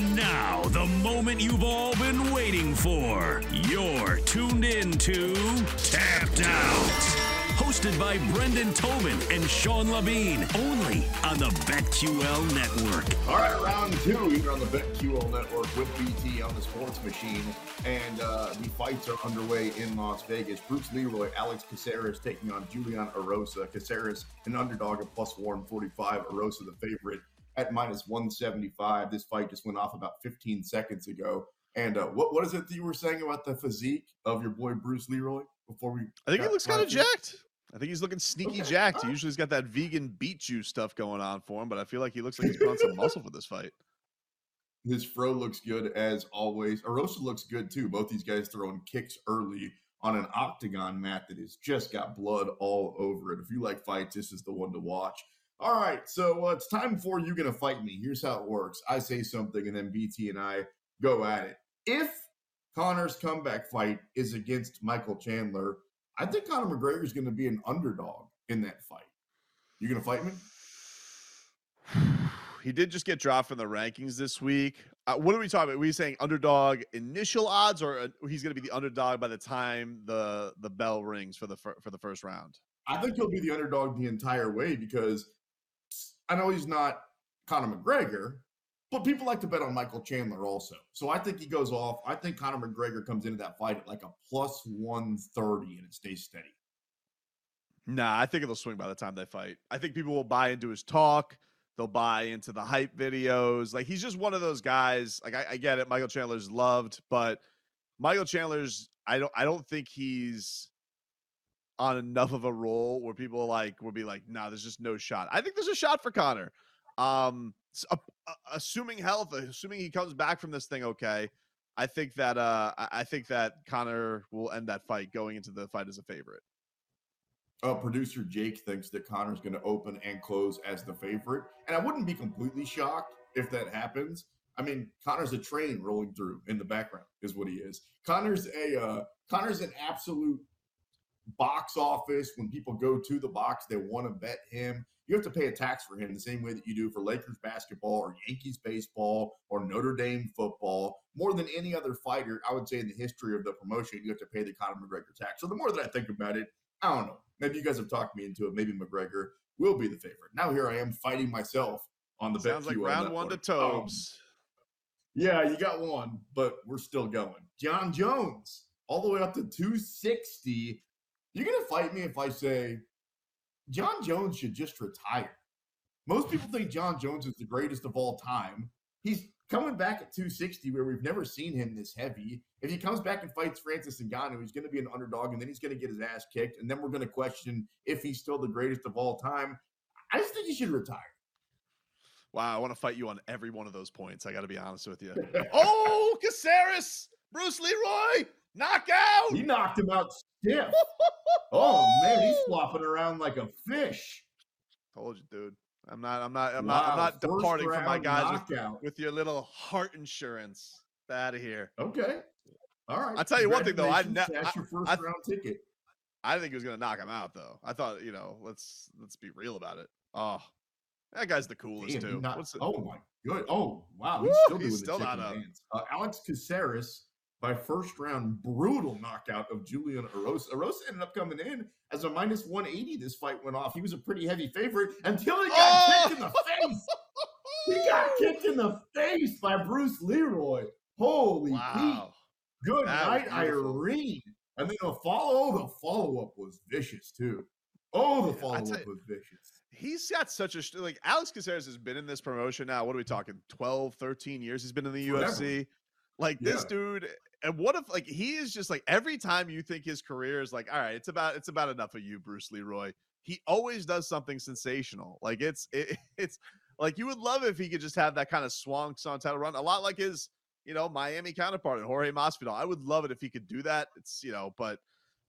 And now, the moment you've all been waiting for. You're tuned in to Tapped Out. Hosted by Brendan Tobin and Sean Levine, only on the BetQL network. All right, round two here on the BetQL network with BT on the sports machine. And uh, the fights are underway in Las Vegas. Bruce Leroy, Alex Caceres taking on Julian Erosa. Caceres, an underdog at plus 145. Erosa, the favorite at minus 175. This fight just went off about 15 seconds ago. And uh, what what is it that you were saying about the physique of your boy Bruce Leroy before we? I think he looks kind of jacked. I think he's looking sneaky Okay, jacked. He alright. usually's got that vegan beet juice stuff going on for him, but I feel like he looks like he's put on some muscle for this fight. His fro looks good as always. Erosa looks good too. Both these guys throwing kicks early on an octagon mat that has just got blood all over it. If you like fights, this is the one to watch. All right, so uh, it's time for you gonna fight me. Here's how it works: I say something, and then BT and I go at it. If Conor's comeback fight is against Michael Chandler, I think Conor McGregor is going to be an underdog in that fight. You gonna fight me? he did just get dropped from the rankings this week. Uh, what are we talking about? Are we saying underdog initial odds, or uh, he's going to be the underdog by the time the the bell rings for the fir- for the first round? I think he'll be the underdog the entire way because I know he's not Conor McGregor, but people like to bet on Michael Chandler also. So I think he goes off. I think Conor McGregor comes into that fight at like a plus 130 and it stays steady. Nah, I think it'll swing by the time they fight. I think people will buy into his talk. They'll buy into the hype videos. Like he's just one of those guys. Like I, I get it, Michael Chandler's loved, but Michael Chandler's I don't I don't think he's on enough of a roll where people like will be like, nah, there's just no shot. I think there's a shot for Conor. Um, assuming health, assuming he comes back from this thing okay, I think that uh, I think that Conor will end that fight going into the fight as a favorite. Uh, producer Jake thinks that Conor's going to open and close as the favorite. And I wouldn't be completely shocked if that happens. I mean, Conor's a train rolling through in the background, is what he is. Conor's a uh, Conor's an absolute box office. When people go to the box, they want to bet him. You have to pay a tax for him the same way that you do for Lakers basketball or Yankees baseball or Notre Dame football. More than any other fighter, I would say in the history of the promotion, you have to pay the Conor McGregor tax. So the more that I think about it, I don't know. Maybe you guys have talked me into it. Maybe McGregor will be the favorite. Now here I am fighting myself on the bet. Sounds like round one to network. Um, yeah, you got one, but we're still going. Jon Jones, all the way up to 260. You're going to fight me if I say Jon Jones should just retire. Most people think Jon Jones is the greatest of all time. He's coming back at 260, where we've never seen him this heavy. If he comes back and fights Francis Ngannou, he's going to be an underdog, and then he's going to get his ass kicked, and then we're going to question if he's still the greatest of all time. I just think he should retire. Wow, I want to fight you on every one of those points. I got to be honest with you. oh, Caceres, Bruce Leroy, knockout. He knocked him out stiff. Oh man, he's flopping around like a fish. Told you, dude. I'm not. I'm not. I'm not. I'm not first departing from my guys with, with your little heart insurance. Out of here. Okay. All right. I'll tell you one thing, though, I Congratulations, ne- That's I- your first I- round ticket. I think he was gonna knock him out, though. I thought, you know, let's let's be real about it. Oh, that guy's the coolest Damn, too. not- What's the- oh my good. Oh wow, Woo, he's still he's doing still the not up. Uh, Alex Caceres by first round brutal knockout of Julian Erosa. Erosa ended up coming in as a minus 180. This fight went off. He was a pretty heavy favorite until he got Oh! kicked in the face. He got kicked in the face by Bruce Leroy. Holy Pete. wow. Good That night. Irene. And then the follow, oh, the follow up was vicious too. Oh, the follow up was vicious. He's got such a like Alex Caceres has been in this promotion now. What are we talking? 12, 13 years he's been in the Forever. UFC. Like this Yeah. dude and what if like he is just like every time you think his career is like all right, it's about it's about enough of you Bruce Leroy. He always does something sensational. Like it's it, it's like you would love if he could just have that kind of swan song title run a lot like his you know Miami counterpart Jorge Masvidal. I would love it if he could do that. It's you know, but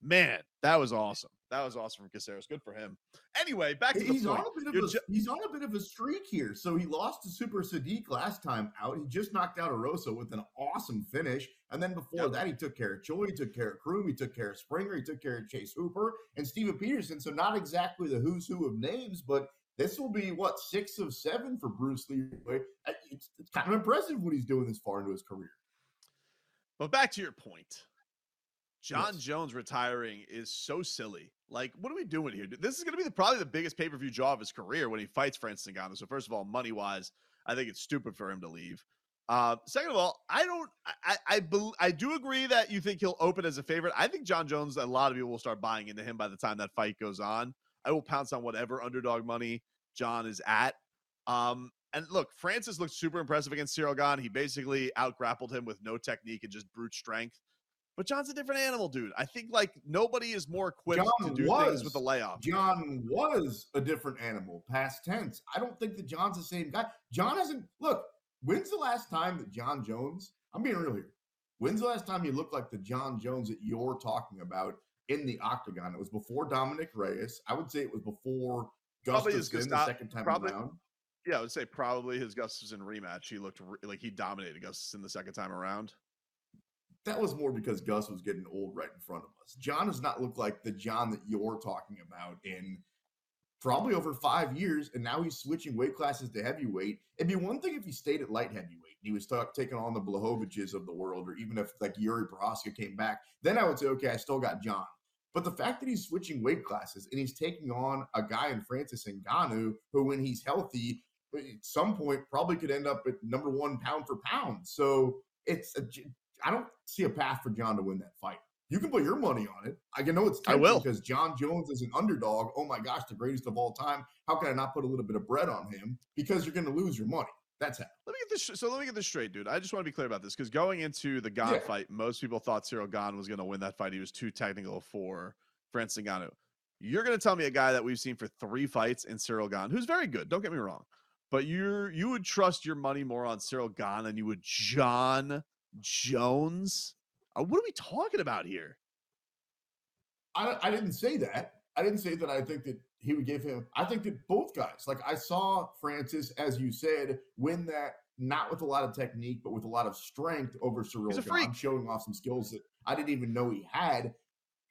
man, that was awesome. That was awesome from Caceres. Good for him. Anyway, back to the He's on point. a bit of You're a ju- he's on a bit of a streak here. So he lost to Super Sodiq last time out. He just knocked out Erosa with an awesome finish, and then before Yep. that, he took care of Choi, he took care of Croom, he took care of Springer, he took care of Chase Hooper and Steven Peterson. So not exactly the who's who of names, but this will be what six of seven for Bruce Leroy. Uh, it's, it's kind of impressive what he's doing this far into his career. But back to your point, Jon Yes. Jones retiring is so silly. Like, what are we doing here? This is going to be the, probably the biggest pay per view draw of his career when he fights Francis Ngannou. So, first of all, money wise, I think it's stupid for him to leave. Uh, second of all, I don't. I I, I, I do agree that you think he'll open as a favorite. I think Jon Jones. A lot of people will start buying into him by the time that fight goes on. I will pounce on whatever underdog money Jon is at. Um, and look, Francis looked super impressive against Ciryl Gane. He basically out grappled him with no technique and just brute strength. But Jon's a different animal, dude. I think like nobody is more equipped to Jon do things with the layoff. Jon was a different animal, past tense. I don't think that Jon's the same guy. Jon hasn't look. When's the last time that Jon Jones? I'm being real here. When's the last time you looked like the Jon Jones that you're talking about in the octagon? It was before Dominick Reyes. I would say it was before Probably his the second time probably- around. Yeah, I would say probably his Gustafsson rematch. He looked re- like he dominated Gustafsson the second time around. That was more because Gus was getting old right in front of us. Jon does not look like the Jon that you're talking about in probably over five years, and now he's switching weight classes to heavyweight. It'd be one thing if he stayed at light heavyweight and he was start taking on the Blachowiczes of the world, or even if like Jiri Prochazka came back, then I would say, okay, I still got Jon. But the fact that he's switching weight classes and he's taking on a guy in Francis Ngannou, who when he's healthy, at some point probably could end up at number one pound for pound. So it's a, I don't see a path for Jon to win that fight. You can put your money on it. I can know it's will. because Jon Jones is an underdog. Oh my gosh, the greatest of all time. How can I not put a little bit of bread on him? Because you're going to lose your money. That's how. Let me get this. So let me get this straight, dude. I just want to be clear about this because going into the Gane Yeah. fight, most people thought Ciryl Gane was going to win that fight. He was too technical for Francis Ngannou. You're going to tell me a guy that we've seen for three fights in Ciryl Gane, who's very good. Don't get me wrong, but you're you would trust your money more on Ciryl Gane than you would Jon Jones. Uh, what are we talking about here? I, I didn't say that. I didn't say that I think that he would give him. I think that both guys, like I saw Francis, as you said, win that not with a lot of technique, but with a lot of strength over Ciryl Gane, freak. showing off some skills that I didn't even know he had.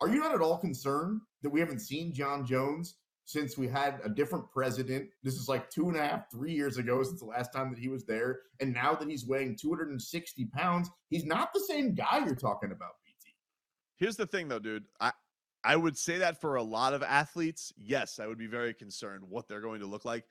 Are you not at all concerned that we haven't seen Jon Jones since we had a different president? This is like two and a half, three years ago since the last time that he was there. And now that he's weighing 260 pounds, he's not the same guy you're talking about, BT. Here's the thing, though, dude. I I would say that for a lot of athletes, yes, I would be very concerned what they're going to look like.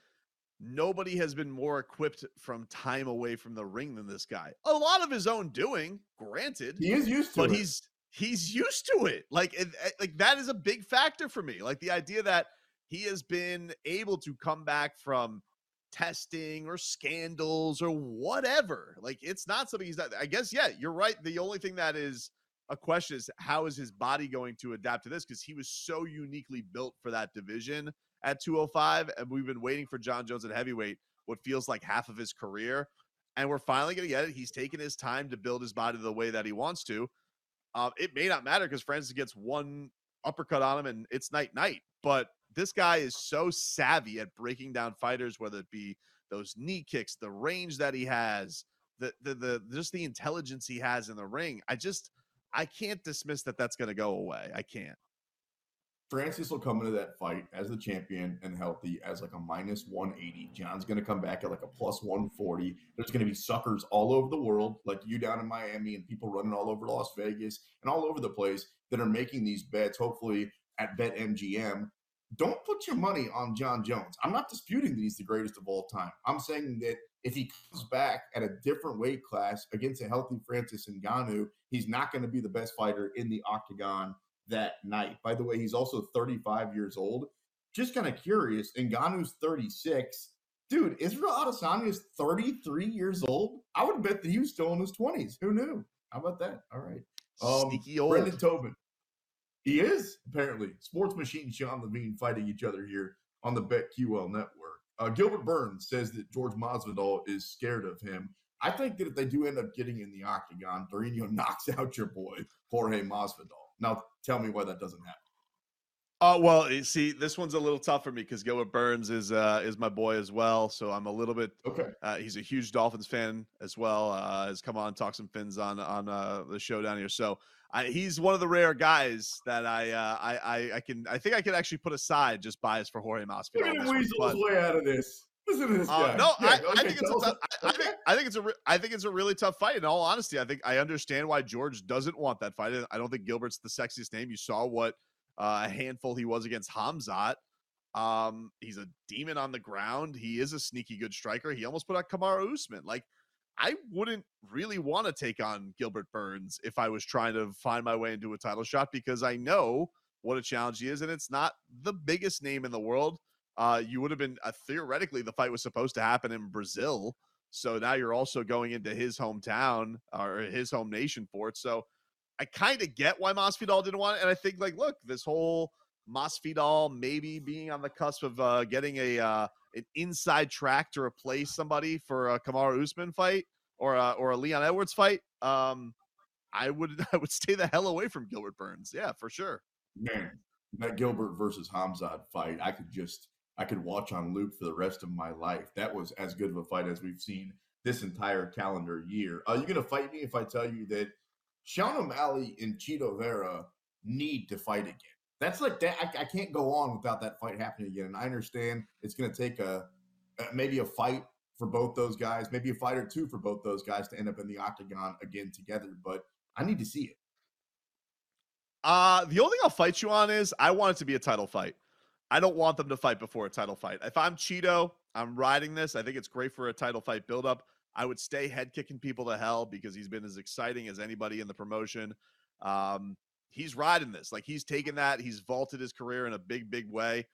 Nobody has been more equipped from time away from the ring than this guy. A lot of his own doing, granted, He is used to but it. he's he's used to it. Like it- like that is a big factor for me. Like the idea that he has been able to come back from testing or scandals or whatever. Like it's not something he's not. I guess yeah, you're right. The only thing that is a question is how is his body going to adapt to this because he was so uniquely built for that division at 205 and we've been waiting for Jon Jones at heavyweight what feels like half of his career and we're finally going to get it he's taken his time to build his body the way that he wants to um, it may not matter because Francis gets one uppercut on him and it's night night but this guy is so savvy at breaking down fighters whether it be those knee kicks the range that he has the the, the just the intelligence he has in the ring i just I can't dismiss that that's going to go away. I can't. Francis will come into that fight as the champion and healthy as like a minus 180. Jon's going to come back at like a plus 140. There's going to be suckers all over the world, like you down in Miami and people running all over Las Vegas and all over the place that are making these bets, hopefully at BetMGM. Don't put your money on Jon Jones. I'm not disputing that he's the greatest of all time. I'm saying that if he comes back at a different weight class against a healthy Francis Ngannou, he's not going to be the best fighter in the octagon that night. By the way, he's also 35 years old. Just kind of curious. Ngannou's 36. Dude, Israel Adesanya is 33 years old. I would bet that he was still in his 20s. Who knew? How about that? All right. Um, Sneaky old. Brendan Tobin. He is, apparently. Sports Machine Sean Levine fighting each other here on the BetQL network. Uh, Gilbert Burns says that George Masvidal is scared of him. I think that if they do end up getting in the octagon, Durinho knocks out your boy, Jorge Masvidal. Now, tell me why that doesn't happen. Oh well, you see, this one's a little tough for me because Gilbert Burns is uh, is my boy as well. So I'm a little bit. Okay. Uh, he's a huge Dolphins fan as well. Uh, has come on talk some fins on on uh, the show down here. So I, he's one of the rare guys that I, uh, I I I can I think I can actually put aside just bias for Jorge Masvidal. at on him this one, weasel his way out of this. Listen to this Uh, guy. no, Yeah, I, I think it's a tough, I, I think I think it's a re- I think it's a really tough fight. In all honesty, I think I understand why George doesn't want that fight. I don't think Gilbert's the sexiest name. You saw what uh, a handful he was against Hamzat. Um, he's a demon on the ground. He is a sneaky good striker. He almost put out Kamaru Usman. Like, I wouldn't really want to take on Gilbert Burns if I was trying to find my way into a title shot because I know what a challenge he is, and it's not the biggest name in the world. Uh, you would have been uh, theoretically the fight was supposed to happen in Brazil, so now you're also going into his hometown or his home nation for it. So I kind of get why Masvidal didn't want it, and I think like, look, this whole Masvidal maybe being on the cusp of uh, getting a uh, an inside track to replace somebody for a Kamaru Usman fight or a, or a Leon Edwards fight. Um, I would I would stay the hell away from Gilbert Burns. Yeah, for sure. Man, that Gilbert versus Hamzat fight, I could just I could watch on loop for the rest of my life. That was as good of a fight as we've seen this entire calendar year. Are you gonna fight me if I tell you that Sean O'Malley and Chito Vera need to fight again? That's like that. I, I can't go on without that fight happening again. And I understand it's gonna take a, a maybe a fight for both those guys, maybe a fight or two for both those guys to end up in the octagon again together. But I need to see it. Uh, the only thing I'll fight you on is I want it to be a title fight. I don't want them to fight before a title fight. If I'm Chito, I'm riding this. I think it's great for a title fight buildup. I would stay head kicking people to hell because he's been as exciting as anybody in the promotion. Um, he's riding this. Like he's taken that. He's vaulted his career in a big, big way.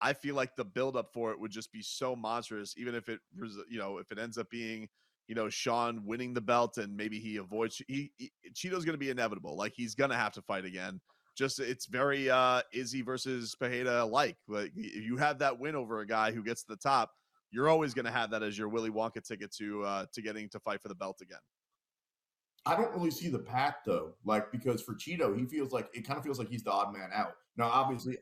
I feel like the buildup for it would just be so monstrous, even if it, you know, if it ends up being, you know, Sean winning the belt and maybe he avoids. He, he Chito's going to be inevitable. Like he's going to have to fight again just it's very uh Izzy versus Pereira like. Like if you have that win over a guy who gets to the top, you're always going to have that as your Willy Wonka ticket to uh to getting to fight for the belt again. I don't really see the path though, like because for Chito, he feels like it kind of feels like he's the odd man out. Now, obviously,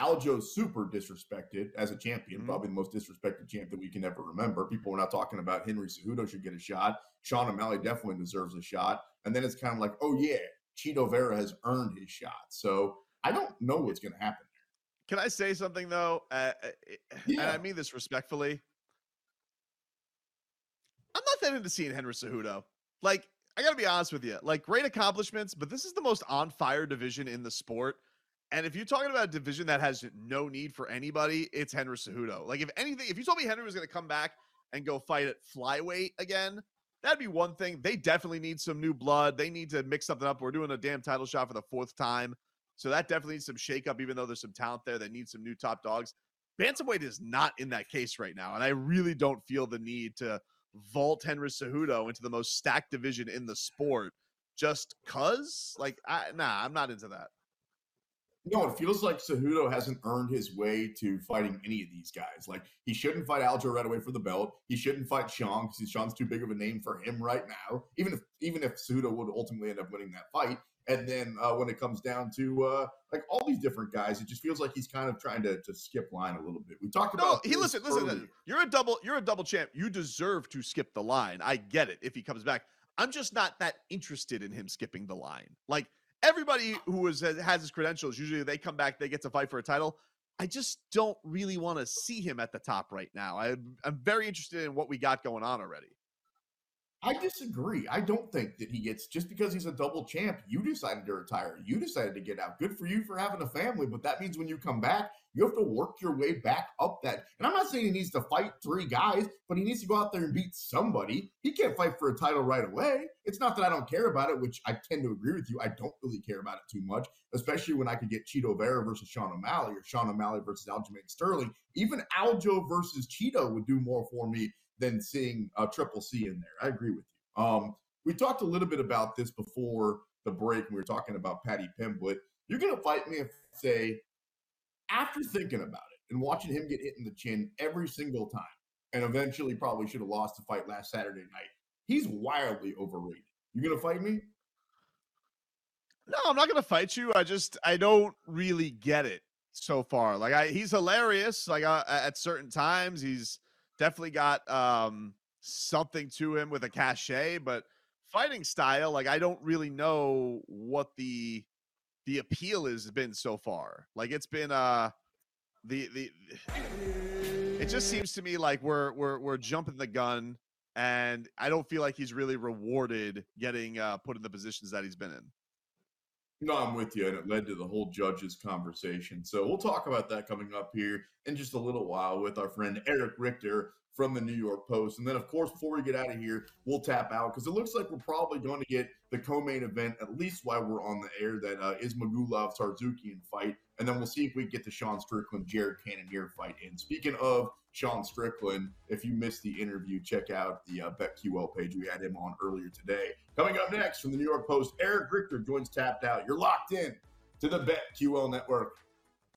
Aljo's super disrespected as a champion, Mhm. probably the most disrespected champ that we can ever remember. People were not talking about Henry Cejudo should get a shot. Sean O'Malley definitely deserves a shot. And then it's kind of like, oh yeah, Chito Vera has earned his shot. So I don't know what's going to happen. Can I say something though? Uh, uh, And I mean this respectfully. I'm not that into seeing Henry Cejudo. Like, I got to be honest with you. Like, great accomplishments, but this is the most on fire division in the sport. And if you're talking about a division that has no need for anybody, it's Henry Cejudo. Like, if anything, if you told me Henry was going to come back and go fight at flyweight again, that'd be one thing. They definitely need some new blood. They need to mix something up. We're doing a damn title shot for the fourth time. So that definitely needs some shakeup, even though there's some talent there. that needs some new top dogs. Bantamweight is not in that case right now. And I really don't feel the need to vault Henry Cejudo into the most stacked division in the sport just cuz. Like, I, nah, I'm not into that. No, it feels like Cejudo hasn't earned his way to fighting any of these guys. Like he shouldn't fight Aljo right away for the belt. He shouldn't fight Sean because Sean's too big of a name for him right now. Even if even if Cejudo would ultimately end up winning that fight, and then uh, when it comes down to uh, like all these different guys, it just feels like he's kind of trying to, to skip line a little bit. We talked No, about he listen, listen, earlier. listen. You're a double, you're a double champ. You deserve to skip the line. I get it if he comes back. I'm just not that interested in him skipping the line. Like everybody who is has his credentials, usually they come back, they get to fight for a title. I just don't really want to see him at the top right now. I, I'm very interested in what we got going on already. I disagree. I don't think that he gets just because he's a double champ. You decided to retire. You decided to get out. Good for you for having a family, but that means when you come back, you have to work your way back up that. And I'm not saying he needs to fight three guys, but he needs to go out there and beat somebody. He can't fight for a title right away. It's not that I don't care about it, which I tend to agree with you. I don't really care about it too much, especially when I could get Chito Vera versus Sean O'Malley or Sean O'Malley versus Aljamain Sterling. Even Aljo versus Chito would do more for me than seeing a triple C in there. I agree with you. Um, we talked a little bit about this before the break. We were talking about Paddy Pimblett. You're going to fight me if, I say, after thinking about it and watching him get hit in the chin every single time, and eventually probably should have lost the fight last Saturday night. He's wildly overrated. You going to fight me? No, I'm not gonna fight you. I just I don't really get it so far. Like I, he's hilarious. Like uh, at certain times, he's definitely got um something to him with a cachet, but fighting style, like I don't really know what the the appeal has been so far. Like it's been uh the the it just seems to me like we're we're we're jumping the gun and I don't feel like he's really rewarded getting uh, put in the positions that he's been in. No, I'm with you, and it led to the whole judges conversation. So we'll talk about that coming up here in just a little while with our friend Eric Richter from the New York Post. And then, of course, before we get out of here, we'll tap out because it looks like we're probably going to get the co-main event at least while we're on the air. That uh, Ismagulov Tsarukyan fight, and then we'll see if we get the Sean Strickland Jared Cannonier fight in. Speaking of Sean Strickland, if you missed the interview, check out the uh, BetQL page. We had him on earlier today. Coming up next from the New York Post, Eric Richter joins Tapped Out. You're locked in to the BetQL network.